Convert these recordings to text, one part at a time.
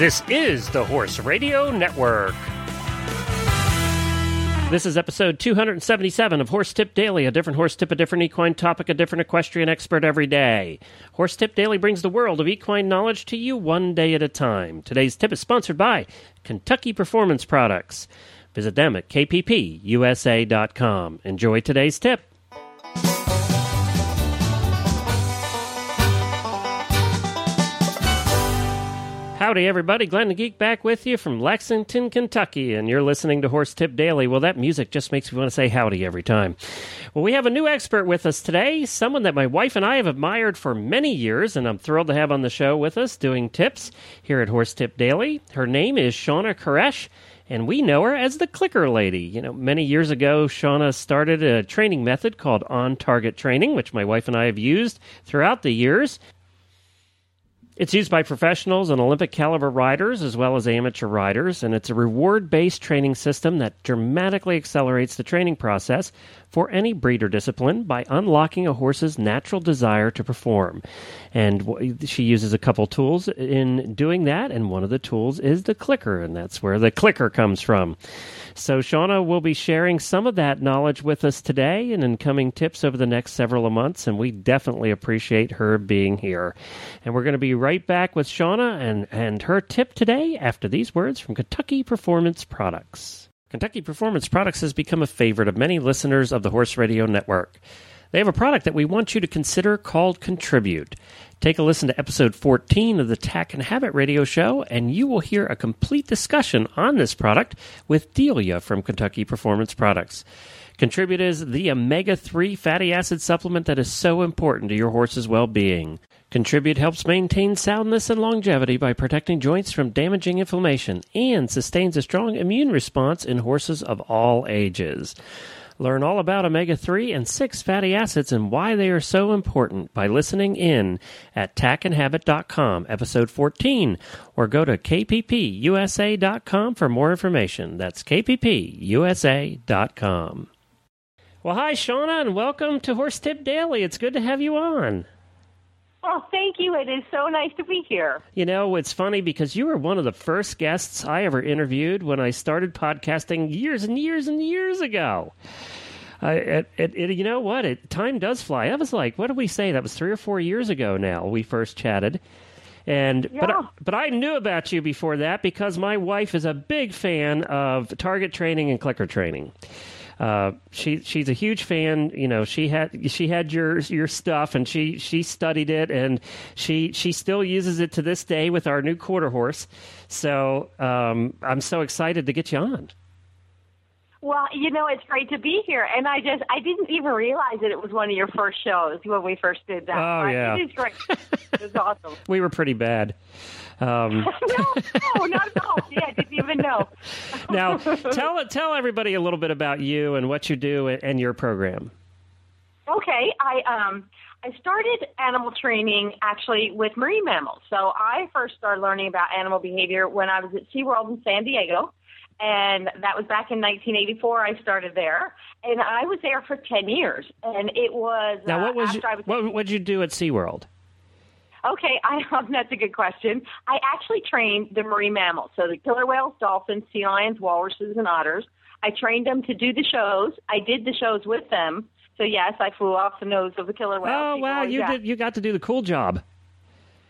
This is the Horse Radio Network. This is episode 277 of Horse Tip Daily, a different horse tip, a different equine topic, a different equestrian expert every day. Horse Tip Daily brings the world of equine knowledge to you one day at a time. Today's tip is sponsored by Kentucky Performance Products. Visit them at kppusa.com. Enjoy today's tip. Howdy, everybody. Glenn the Geek back with you from Lexington, Kentucky, and you're listening to Horse Tip Daily. Well, that music just makes me want to say howdy every time. Well, we have a new expert with us today, someone that my wife and I have admired for many years, and I'm thrilled to have on the show with us doing tips here at Horse Tip Daily. Her name is Shawna Karrasch and we know her as the clicker lady. You know, many years ago, Shauna started a training method called on target training, which my wife and I have used throughout the years. It's used by professionals and Olympic caliber riders as well as amateur riders, and it's a reward based training system that dramatically accelerates the training process for any breeder discipline by unlocking a horse's natural desire to perform. And she uses a couple tools in doing that, and one of the tools is the clicker, and that's where the clicker comes from. So, Shawna will be sharing some of that knowledge with us today and in coming tips over the next several months, and we definitely appreciate her being here. And we're going to be right back with Shawna and, and her tip today after these words from Kentucky Performance Products. Kentucky Performance Products has become a favorite of many listeners of the Horse Radio Network. They have a product that we want you to consider called Contribute. Take a listen to episode 14 of the Tack and Habit Radio Show, and you will hear a complete discussion on this product with Delia from Kentucky Performance Products. Contribute is the omega 3 fatty acid supplement that is so important to your horse's well being. Contribute helps maintain soundness and longevity by protecting joints from damaging inflammation and sustains a strong immune response in horses of all ages. Learn all about omega 3 and 6 fatty acids and why they are so important by listening in at tackandhabit.com, episode 14, or go to kppusa.com for more information. That's kppusa.com. Well, hi, Shawna, and welcome to Horse Tip Daily. It's good to have you on. Oh, thank you. It is so nice to be here. You know, it's funny because you were one of the first guests I ever interviewed when I started podcasting years and years and years ago. I, it, it, it, you know what? It, time does fly. That was like, what did we say? That was three or four years ago now. We first chatted, and Yeah. but but I knew about you before that because my wife is a big fan of target training and clicker training. Uh, she she's a huge fan. You know, she had she had your your stuff, and she she studied it, and she she still uses it to this day with our new quarter horse. So um, I'm so excited to get you on. Well, you know, it's great to be here. And I just, I didn't even realize that it was one of your first shows when we first did that. Oh, yeah. It is great. it was awesome. We were pretty bad. Um, no, no, not at all. Yeah, I didn't even know. now tell tell everybody a little bit about you and what you do and your program. Okay, I um I started animal training actually with marine mammals. So I first started learning about animal behavior when I was at SeaWorld in San Diego. And that was back in 1984. I started there, and I was there for 10 years. And it was Now, uh, what was after I was what would you do at SeaWorld? Okay, I um, that's a good question. I actually trained the marine mammals, so the killer whales, dolphins, sea lions, walruses, and otters. I trained them to do the shows. I did the shows with them. So yes, I flew off the nose of the killer whale. Oh wow, you did you got to do the cool job.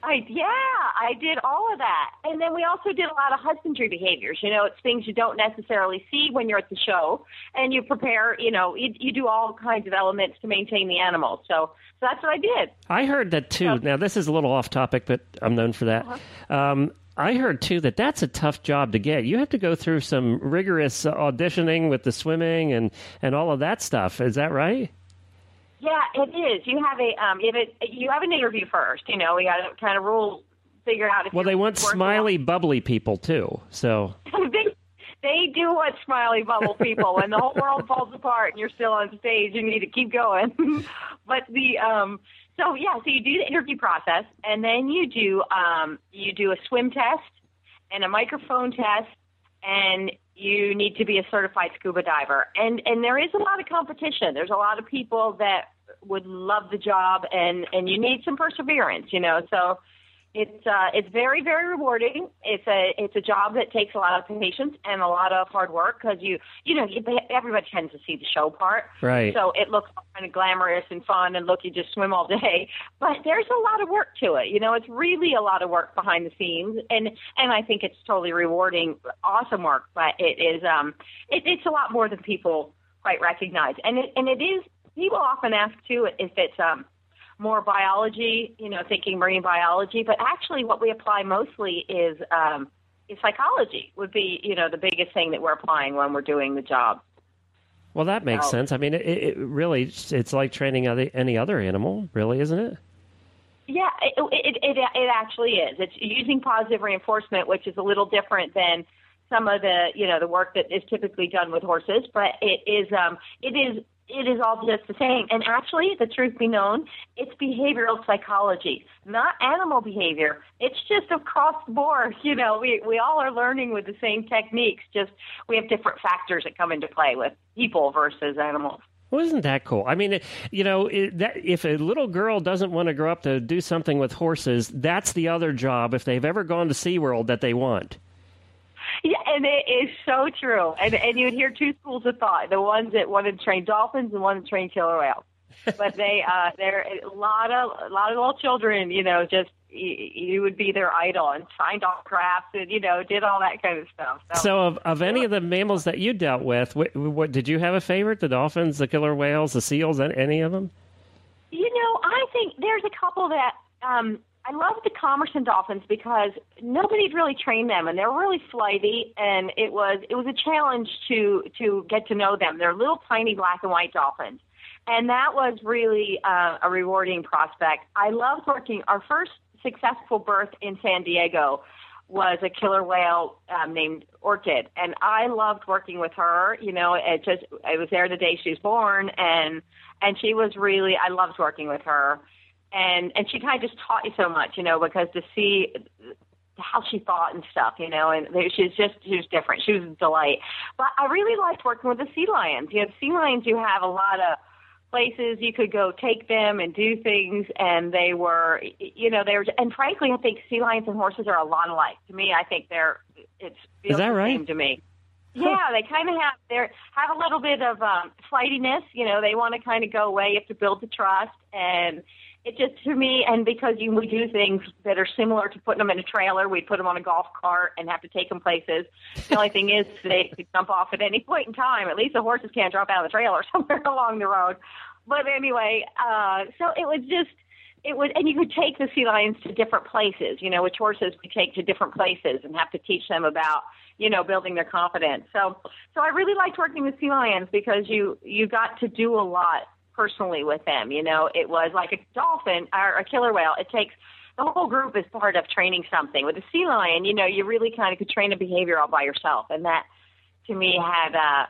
I yeah, I did all of that, and then we also did a lot of husbandry behaviors. You know, it's things you don't necessarily see when you're at the show, and you prepare. You know, you, you do all kinds of elements to maintain the animals. So, so that's what I did. I heard that too. Now this is a little off topic, but I'm known for that. Um, I heard too that that's a tough job to get. You have to go through some rigorous auditioning with the swimming and and all of that stuff. Is that right? Yeah, it is. You have a um, if it you have an interview first. You know, we got to kind of rule figure out if Well, they want smiley, bubbly people too. So they they do want smiley bubble people when the whole world falls apart and you're still on stage you need to keep going but the um so yeah so you do the interview process and then you do um you do a swim test and a microphone test and you need to be a certified scuba diver. And and there is a lot of competition. There's a lot of people that would love the job and and you need some perseverance you know? So it's uh, it's very very rewarding. It's a it's a job that takes a lot of patience and a lot of hard work because you you know you, everybody tends to see the show part, right? So it looks kind of glamorous and fun, and look, you just swim all day. But there's a lot of work to it. You know, it's really a lot of work behind the scenes, and and I think it's totally rewarding, awesome work. But it is um it, it's a lot more than people quite recognize, and it and it is. People often ask too if it's um more biology, you know, thinking marine biology, but actually what we apply mostly is um, is psychology. Would be you know the biggest thing that we're applying when we're doing the job. Well, that makes so, sense. I mean, it, it really it's like training any other animal, really, isn't it? Yeah, it, it it it actually is. It's using positive reinforcement, which is a little different than some of the you know the work that is typically done with horses, but it is um it is it is all just the same. And actually, the truth be known, it's behavioral psychology, not animal behavior. It's just across the board. You know, we, we all are learning with the same techniques, just we have different factors that come into play with people versus animals. Well, isn't that cool? I mean, you know, that, if a little girl doesn't want to grow up to do something with horses, that's the other job, if they've ever gone to SeaWorld, that they want. Yeah, and it is so true. And and you would hear two schools of thought: the ones that wanted to train dolphins and one that train killer whales. but they uh they're a lot of a lot of little children, you know, just you would be their idol and signed all crafts and you know did all that kind of stuff. So, so of of any of the mammals that you dealt with, what, what did you have a favorite? The dolphins, the killer whales, the seals, any of them? You know, I think there's a couple that um I love the Commerson dolphins because nobody'd really trained them, and they're really flighty, and it was it was a challenge to to get to know them. They're little tiny black and white dolphins, and that was really uh, a rewarding prospect. I loved working. Our first successful birth in San Diego was a killer whale um, named Orkid, and I loved working with her. You know, it just I was there the day she was born, and and she was really I loved working with her and and she kind of just taught you so much, you know, because to see how she thought and stuff, you know, and she was just she was different. She was a delight. But I really liked working with the sea lions. You know, sea lions you have a lot of places you could go take them and do things and they were you know they were and frankly I think sea lions and horses are a lot alike. To me I think they're it's feels Is that the right? same to me. Yeah, they kind of have they have a little bit of um flightiness, you know, they want to kind of go away, you have to build the trust and it just to me, and because you we do things that are similar to putting them in a trailer, we put them on a golf cart and have to take them places. The only thing is they could jump off at any point in time. At least the horses can't drop out of the trailer somewhere along the road. But anyway, uh, so it was just it was, and you could take the sea lions to different places. You know, which horses we take to different places and have to teach them about you know building their confidence. So so I really liked working with sea lions because you you got to do a lot personally with them. You know, it was like a dolphin or a killer whale. It takes the whole group is part of training something. With a sea lion, you know, you really kind of could train a behavior all by yourself, and that to me had uh,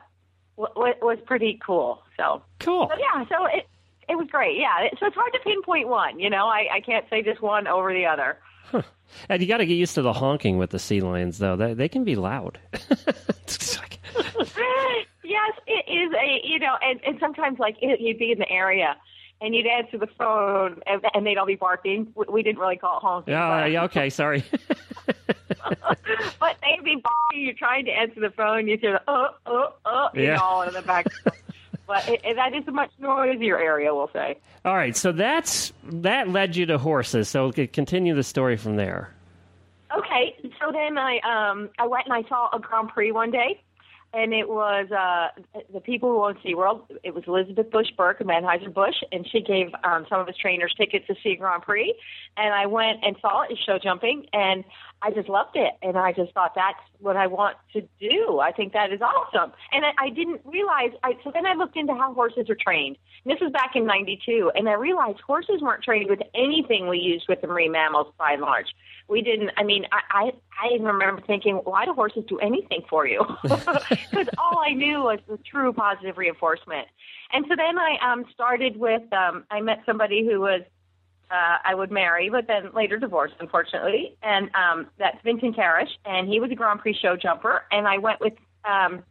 w- was pretty cool. So cool. So yeah, so it it was great. Yeah, so it's hard to pinpoint one. You know, I, I can't say just one over the other. Huh. And you got to get used to the honking with the sea lions, though. They they can be loud. yes, it is a you know, and and sometimes like it, you'd be in the area and you'd answer the phone and, and they'd all be barking. We, we didn't really call it honking. Oh, yeah, yeah, okay, sorry. but they'd be barking. You're trying to answer the phone. You hear the oh oh oh, you yeah. know, in the back. But it, it, that is a much noisier area, we'll say. All right, so that's that led you to horses. So continue the story from there. Okay, so then I um I went and I saw a Grand Prix one day and it was uh, the people who own SeaWorld. It was Elizabeth Busch Burke Anheuser Busch, and she gave um, some of his trainers tickets to see Grand Prix. And I went and saw it, show jumping, and I just loved it. And I just thought that's what I want to do. I think that is awesome. And I, I didn't realize. I, so then I looked into how horses are trained. And this was back in '92, and I realized horses weren't trained with anything we used with the marine mammals by and large we didn't. I mean, I I, I even remember thinking, why do horses do anything for you? Because all I knew was the true positive reinforcement. And so then I um started with um I met somebody who was uh, I would marry, but then later divorced, unfortunately. And um, that's Vincent Karrasch, and he was a Grand Prix show jumper. And I went with um,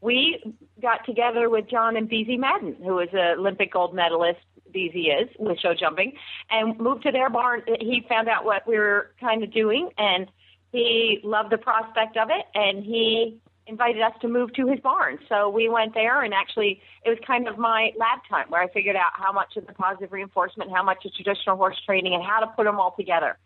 we got together with John and Beezie Madden, who is an Olympic gold medalist. Beezie is with show jumping, and moved to their barn. He found out what we were kind of doing, and he loved the prospect of it, and he invited us to move to his barn. So we went there, and actually, it was kind of my lab time where I figured out how much of the positive reinforcement, how much of traditional horse training, and how to put them all together.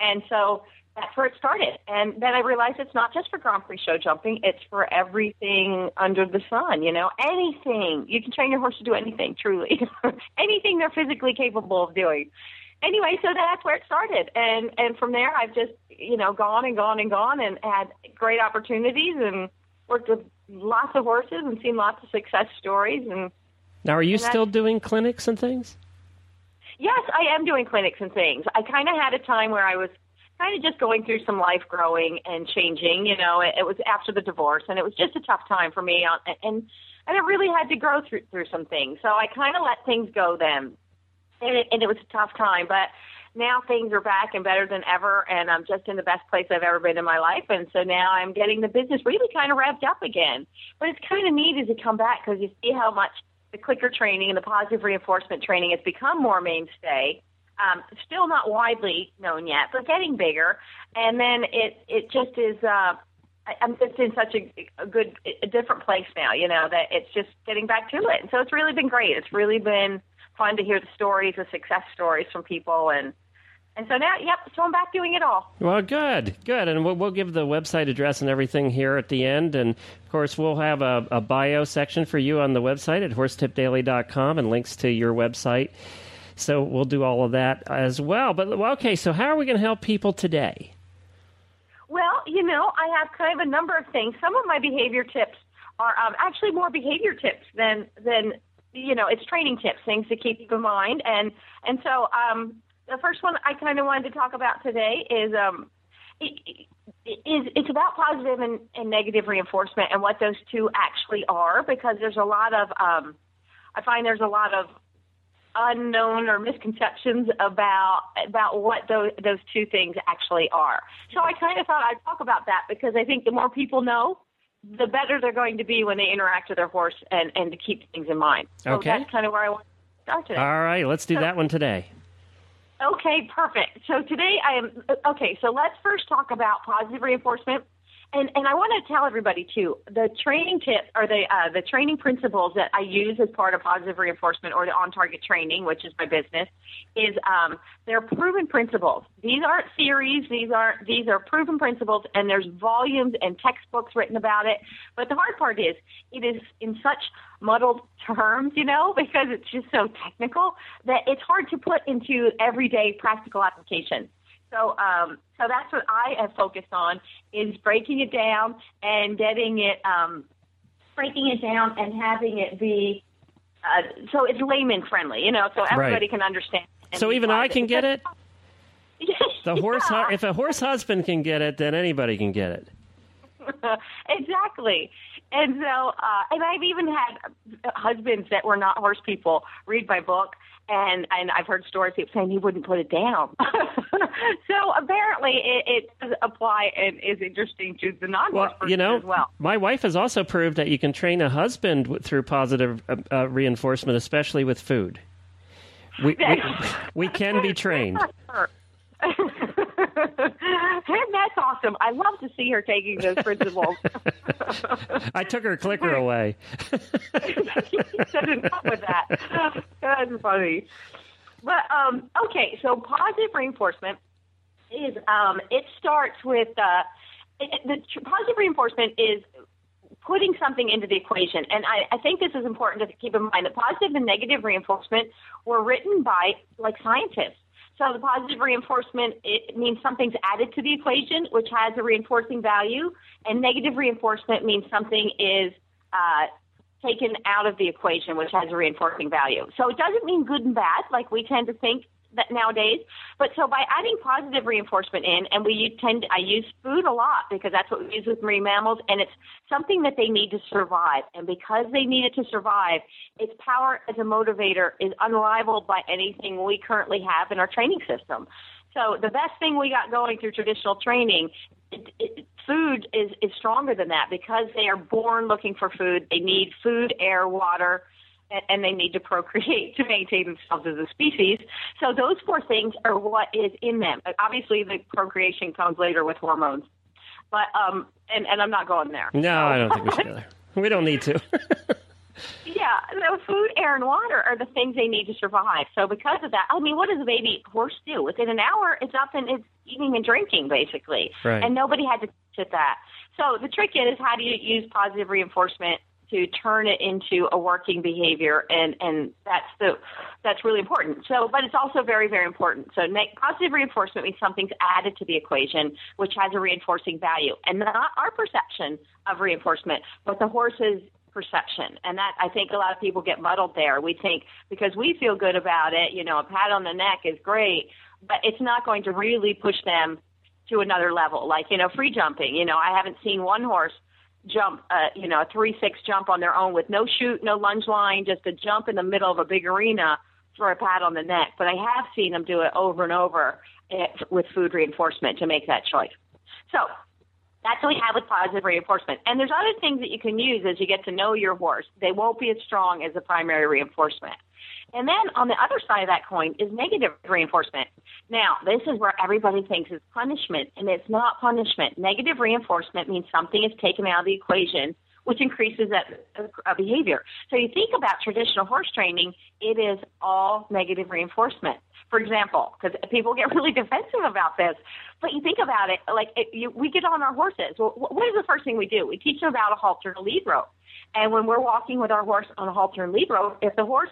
And so that's where it started. And then I realized it's not just for Grand Prix show jumping, it's for everything under the sun, you know, anything. You can train your horse to do anything, truly. anything they're physically capable of doing. Anyway, so that's where it started. And and from there I've just, you know, gone and gone and gone and had great opportunities and worked with lots of horses and seen lots of success stories and Now are you still doing clinics and things? Yes, I am doing clinics and things. I kind of had a time where I was kind of just going through some life growing and changing. You know, it, it was after the divorce, and it was just a tough time for me. Uh, On, and and I really had to grow through through some things. So I kind of let things go then, and it, and it was a tough time. But now things are back and better than ever, and I'm just in the best place I've ever been in my life. And so now I'm getting the business really kind of wrapped up again. But it's kind of neat as you come back because you see how much the clicker training and the positive reinforcement training has become more mainstay um, still not widely known yet, but getting bigger. And then it it just is. Uh, I'm just in such a, a good, a different place now. You know that it's just getting back to it. And so it's really been great. It's really been fun to hear the stories, the success stories from people, and and so now, yep, so I'm back doing it all. Well, good, good. And we'll, we'll, give the website address and everything here at the end. And of course, we'll have a, a bio section for you on the website at horsetipdaily.com and links to your website so we'll do all of that as well. But okay, so how are we going to help people today? Well, you know, I have kind of a number of things. Some of my behavior tips are um, actually more behavior tips than than you know, it's training tips, things to keep in mind. And and so um, the first one I kind of wanted to talk about today is um, it, is it's about positive and, and negative reinforcement and what those two actually are because there's a lot of um, I find there's a lot of unknown or misconceptions about about what those those two things actually are. So I kind of thought I'd talk about that because I think the more people know, the better they're going to be when they interact with their horse and and to keep things in mind. So okay. that's kind of where I want to start today. All right, let's do so, that one today. Okay, perfect. So today I am okay. So let's first talk about positive reinforcement and and I want to tell everybody too the training tips or the uh, the training principles that I use as part of positive reinforcement or the on target training, which is my business, is um, they're proven principles. These aren't theories. These aren't these are proven principles, and there's volumes and textbooks written about it. But the hard part is it is in such muddled terms, you know, because it's just so technical that it's hard to put into everyday practical application. So, um, so that's what I have focused on is breaking it down and getting it, um, breaking it down and having it be, uh, so it's layman friendly, you know, so everybody right. can understand. So even I can get it. The horse, yeah. if a horse husband can get it, then anybody can get it. exactly. And so, uh, and I've even had husbands that were not horse people read my book and and I've heard stories people saying he wouldn't put it down. so apparently, it, it, does apply and is interesting to the non well, you know, as well. My wife has also proved that you can train a husband through positive uh, uh, reinforcement, especially with food. We, we, we can be trained. and that's awesome. I love to see her taking those principles. I took her clicker away. come with that. That's funny. But um, okay, so positive reinforcement is um, it starts with uh, it, the positive reinforcement is putting something into the equation. And I, I think this is important to keep in mind that positive and negative reinforcement were written by like scientists. So the positive reinforcement it means something's added to the equation, which has a reinforcing value, and negative reinforcement means something is uh, taken out of the equation, which has a reinforcing value. So it doesn't mean good and bad, like we tend to think that nowadays. But so by adding positive reinforcement in, and we tend, I use food a lot because that's what we use with marine mammals, and it's something that they need to survive. And because they need it to survive, its power as a motivator is unrivaled by anything we currently have in our training system. So the best thing we got going through traditional training, it, it, food is is stronger than that because they are born looking for food. They need food, air, water, and, and they need to procreate to maintain themselves as a species. So those four things are what is in them. Obviously, the procreation comes later with hormones, but um, and and I'm not going there. No. I don't think we should. Either. We don't need to. yeah, the food, air, and water are the things they need to survive. So because of that, I mean, what does a baby horse do? Within an hour, it's up and it's eating and drinking basically, right. and nobody had to teach it that. So the trick is how do you use positive reinforcement to turn it into a working behavior and and that's the that's really important. So but it's also very very important. So ne- positive reinforcement means something's added to the equation which has a reinforcing value and not our perception of reinforcement but the horse's perception. And that i think a lot of people get muddled there. We think because we feel good about it you know a pat on the neck is great but it's not going to really push them to another level. Like you know free jumping. You know i haven't seen one horse jump, uh, you know, a three six jump on their own with no shoot, no lunge line, just a jump in the middle of a big arena for a pat on the neck. But I have seen them do it over and over eh, with food reinforcement to make that choice. So that's what we have with positive reinforcement. And there's other things that you can use as you get to know your horse. They won't be as strong as the primary reinforcement. And then on the other side of that coin is negative reinforcement. Now, this is where everybody thinks it's punishment, and it's not punishment. Negative reinforcement means something is taken out of the equation, which increases that uh, behavior. So you think about traditional horse training, it is all negative reinforcement. For example, because people get really defensive about this, but you think about it, like it, you, we get on our horses. Well, what is the first thing we do? We teach them about a halter and a lead rope. And when we're walking with our horse on a halter and lead rope, if the horse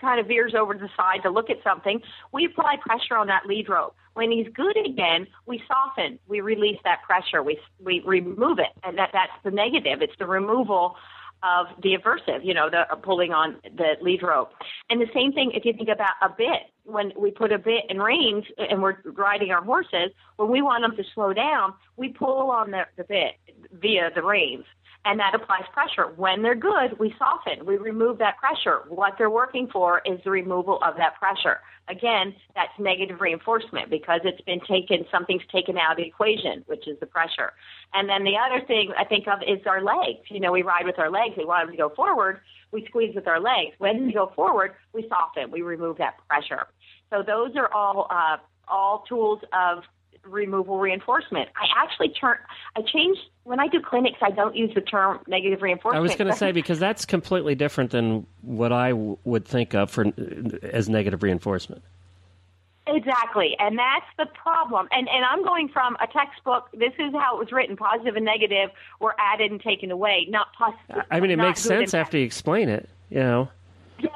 kind of veers over to the side to look at something, we apply pressure on that lead rope. When he's good again, we soften, we release that pressure, we we remove it, and that that's the negative. It's the removal of the aversive, you know, the uh, pulling on the lead rope. And the same thing if you think about a bit. When we put a bit in reins and we're riding our horses, when we want them to slow down, we pull on the, the bit via the reins and that applies pressure. When they're good, we soften, we remove that pressure. What they're working for is the removal of that pressure. Again, that's negative reinforcement because it's been taken, something's taken out of the equation, which is the pressure. And then the other thing I think of is our legs. You know, we ride with our legs, we want them to go forward, we squeeze with our legs. When we go forward, we soften, we remove that pressure. So those are all uh, all tools of removal reinforcement. I actually turn I changed when I do clinics. I don't use the term negative reinforcement. I was going to say because that's completely different than what I w- would think of for as negative reinforcement. Exactly, and that's the problem. And and I'm going from a textbook. This is how it was written: positive and negative were added and taken away, not positive. I mean, it makes sense after you explain it. You know. Yeah.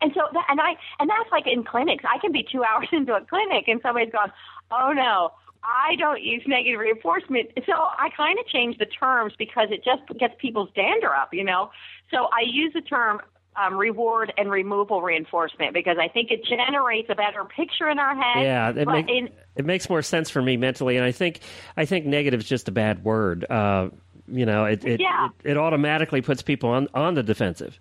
And so, that, and I, and that's like in clinics. I can be two hours into a clinic, and somebody's gone, "Oh no, I don't use negative reinforcement. So I kind of change the terms because it just gets people's dander up, you know. So I use the term um, reward and removal reinforcement because I think it generates a better picture in our head. Yeah, it, make, in, it makes more sense for me mentally, and I think I think negative is just a bad word. Uh, you know, it it, yeah. it, it automatically puts people on on the defensive.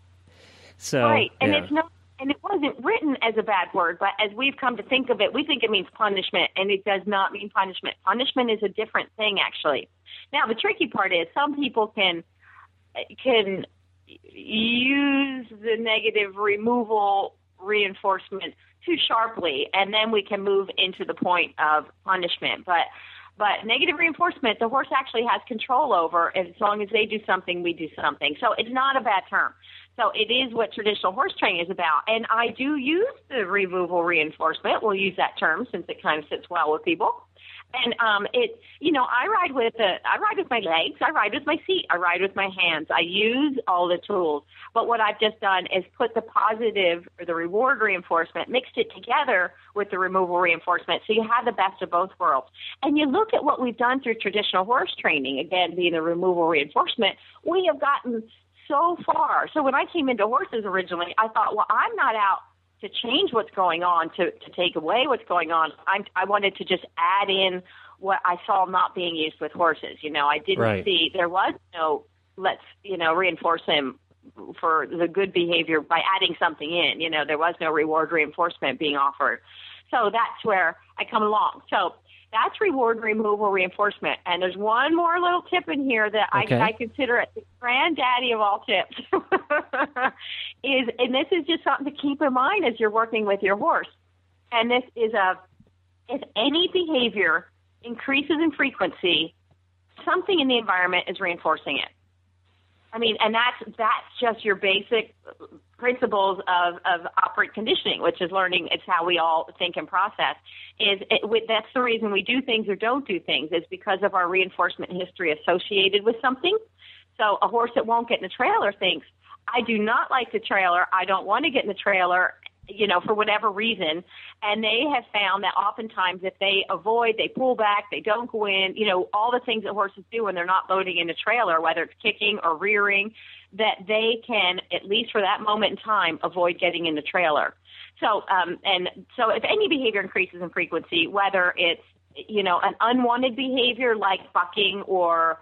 So right, and yeah. it's not and it wasn't written as a bad word, but as we've come to think of it, we think it means punishment, and it does not mean punishment. Punishment is a different thing, actually. Now, the tricky part is some people can can use the negative removal reinforcement too sharply, and then we can move into the point of punishment. But but negative reinforcement, the horse actually has control over, as long as they do something, we do something. So it's not a bad term. So it is what traditional horse training is about. And I do use the removal reinforcement. We'll use that term since it kind of sits well with people. And um, it, you know, I ride with the, I ride with my legs, I ride with my feet, I ride with my hands. I use all the tools. But what I've just done is put the positive or the reward reinforcement, mixed it together with the removal reinforcement, so you have the best of both worlds. And you look at what we've done through traditional horse training, again being the removal reinforcement, we have gotten so far. So when I came into horses originally, I thought, well, I'm not out to change what's going on, to, to take away what's going on. I'm, I wanted to just add in what I saw not being used with horses. You know, I didn't right. see, there was no, let's, you know, reinforce him for the good behavior by adding something in. You know, there was no reward reinforcement being offered. So that's where I come along. So That's reward removal reinforcement. And there's one more little tip in here that Okay. I, I consider it the granddaddy of all tips. is and this is just something to keep in mind as you're working with your horse. And this is a if any behavior increases in frequency, something in the environment is reinforcing it. I mean, and that's that's just your basic principles of, of operant conditioning, which is learning. It's how we all think and process. Is it, with, that's the reason we do things or don't do things is because of our reinforcement history associated with something. So a horse that won't get in the trailer thinks, I do not like the trailer. I don't want to get in the trailer, you know, for whatever reason. And they have found that oftentimes if they avoid, they pull back, they don't go in, you know, all the things that horses do when they're not loading in the trailer, whether it's kicking or rearing, that they can, at least for that moment in time, avoid getting in the trailer. So, um, and so if any behavior increases in frequency, whether it's, you know, an unwanted behavior like bucking or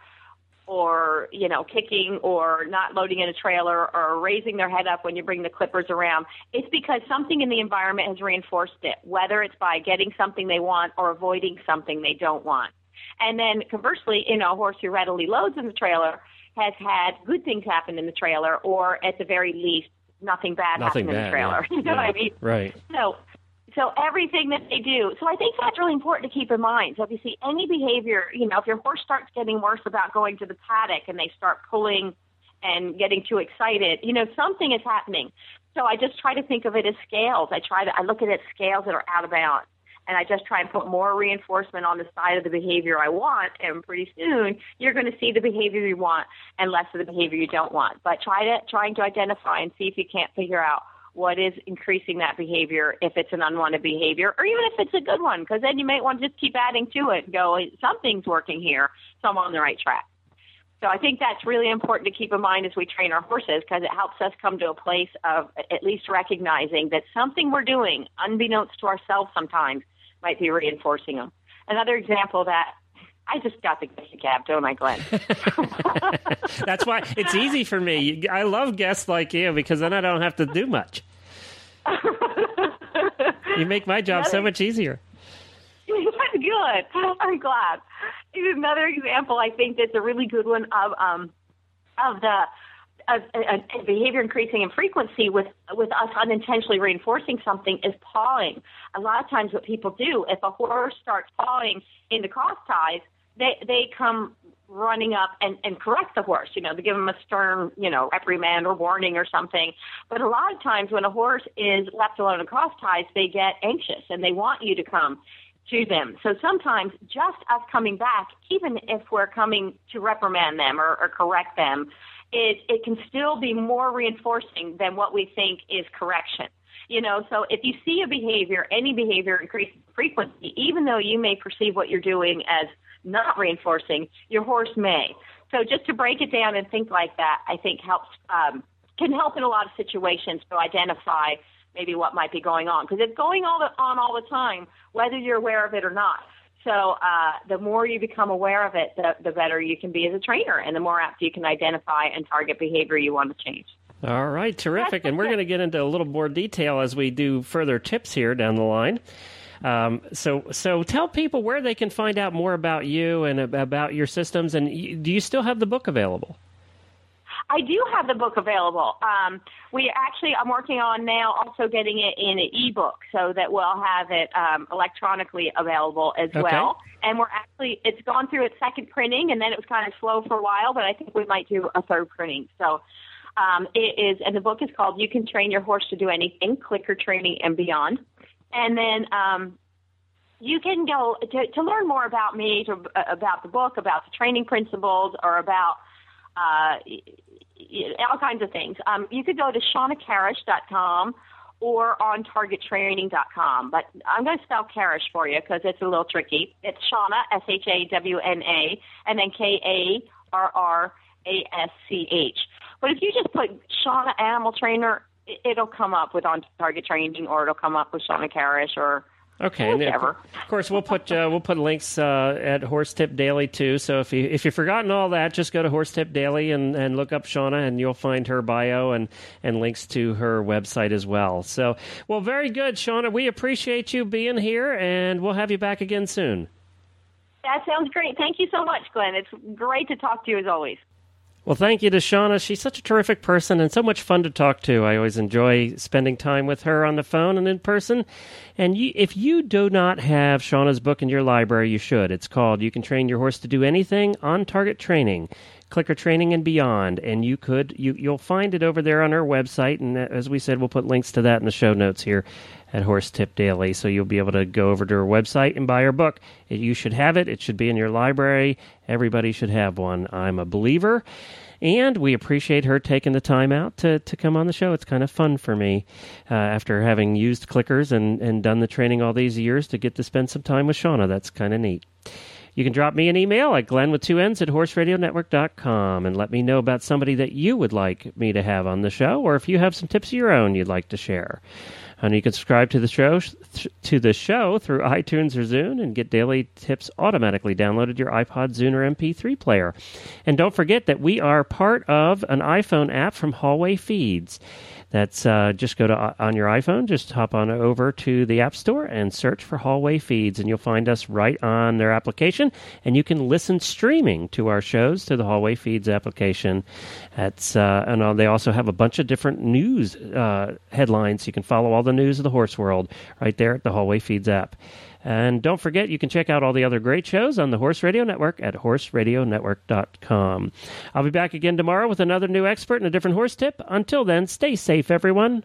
or you know kicking or not loading in a trailer or raising their head up when you bring the clippers around it's because something in the environment has reinforced it whether it's by getting something they want or avoiding something they don't want and then conversely you know a horse who readily loads in the trailer has had good things happen in the trailer or at the very least nothing bad Nothing happen in the trailer yeah. you know Yeah. what i mean Right. so, so everything that they do. So I think that's really important to keep in mind. So if you see any behavior, you know, if your horse starts getting worse about going to the paddock and they start pulling and getting too excited, you know, something is happening. So I just try to think of it as scales. I try to I look at it as scales that are out of balance. And I just try and put more reinforcement on the side of the behavior I want, and pretty soon you're going to see the behavior you want and less of the behavior you don't want. But try to trying to identify and see if you can't figure out what is increasing that behavior if it's an unwanted behavior or even if it's a good one because then you might want to just keep adding to it and go something's working here. So i'm on the right track. So i think that's really important to keep in mind as we train our horses because it helps us come to a place of at least recognizing that something we're doing unbeknownst to ourselves sometimes might be reinforcing them another example that I just got the gift of gab, don't I, Glenn? That's why it's easy for me. I love guests like you because then I don't have to do much. You make my job so much easier. good. I'm glad. Here's another example. I think that's a really good one of um of the of, uh, behavior increasing in frequency with with us unintentionally reinforcing something is pawing. A lot of times, what people do if a horse starts pawing into cross ties, they they come running up and, and correct the horse, you know, to give him a stern, you know, reprimand or warning or something. But a lot of times when a horse is left alone in cross ties, they get anxious and they want you to come to them. So sometimes just us coming back, even if we're coming to reprimand them or, or correct them, it, it can still be more reinforcing than what we think is correction. You know, so if you see a behavior, any behavior increase frequency, even though you may perceive what you're doing as not reinforcing, your horse may. So just to break it down and think like that, I think helps um, can help in a lot of situations to identify maybe what might be going on because it's going all the, on all the time, whether you're aware of it or not. So uh, the more you become aware of it, the, the better you can be as a trainer, and the more apt you can identify and target behavior you want to change. All right, terrific. And we're going to get into a little more detail as we do further tips here down the line. Um, so, so tell people where they can find out more about you and about your systems. And do you still have the book available? I do have the book available. Um, we actually, I'm working on now also getting it in an ebook so that we'll have it um, electronically available as Okay. well. And we're actually, it's gone through its second printing, and then it was kind of slow for a while, but I think we might do a third printing. So um, it is, and the book is called "You Can Train Your Horse to Do Anything: Clicker Training and Beyond." And then um, you can go to, to learn more about me, to, about the book, about the training principles, or about uh, all kinds of things. Um, you could go to shawnakarrasch.com or on targettraining.com. But I'm going to spell Karrasch for you because it's a little tricky. It's Shawna, S H A W N A, and then K A R R A S C H. But if you just put Shawna Animal Trainer, it'll come up with on Target Training, or it'll come up with Shawna Karrasch, or Okay, and of of course we'll put uh, we'll put links uh, at Horse Tip Daily too. So if you if you've forgotten all that, just go to Horse Tip Daily and, and look up Shawna, and you'll find her bio and and links to her website as well. So well, very good, Shawna. We appreciate you being here, and we'll have you back again soon. That sounds great. Thank you so much, Glenn. It's great to talk to you as always. Well, thank you to Shawna. She's such a terrific person and so much fun to talk to. I always enjoy spending time with her on the phone and in person. And you, if you do not have Shawna's book in your library, you should. It's called You Can Train Your Horse to Do Anything on Target Training. Clicker Training and Beyond, and you could you you'll find it over there on our website. And as we said, we'll put links to that in the show notes here at Horse Tip Daily, so you'll be able to go over to our website and buy our book. You should have it. It should be in your library. Everybody should have one. I'm a believer. And we appreciate her taking the time out to, to come on the show. It's kind of fun for me uh, after having used clickers and, and done the training all these years to get to spend some time with Shawna. That's kind of neat. You can drop me an email at glenn with two N's at horseradionetwork.com and let me know about somebody that you would like me to have on the show or if you have some tips of your own you'd like to share. And you can subscribe to the show to the show through iTunes or Zune and get daily tips automatically downloaded to your iPod, Zune, or MP3 player. And don't forget that we are part of an iPhone app from Hallway Feeds. That's uh, just go to uh, on your iPhone, just hop on over to the App Store and search for Hallway Feeds, and you'll find us right on their application. And you can listen streaming to our shows to the Hallway Feeds application. That's uh, and uh, they also have a bunch of different news uh, headlines. You can follow all the news of the horse world right there at the Hallway Feeds app. And don't forget, you can check out all the other great shows on the Horse Radio Network at horseradionetwork.com. I'll be back again tomorrow with another new expert and a different horse tip. Until then, stay safe, everyone.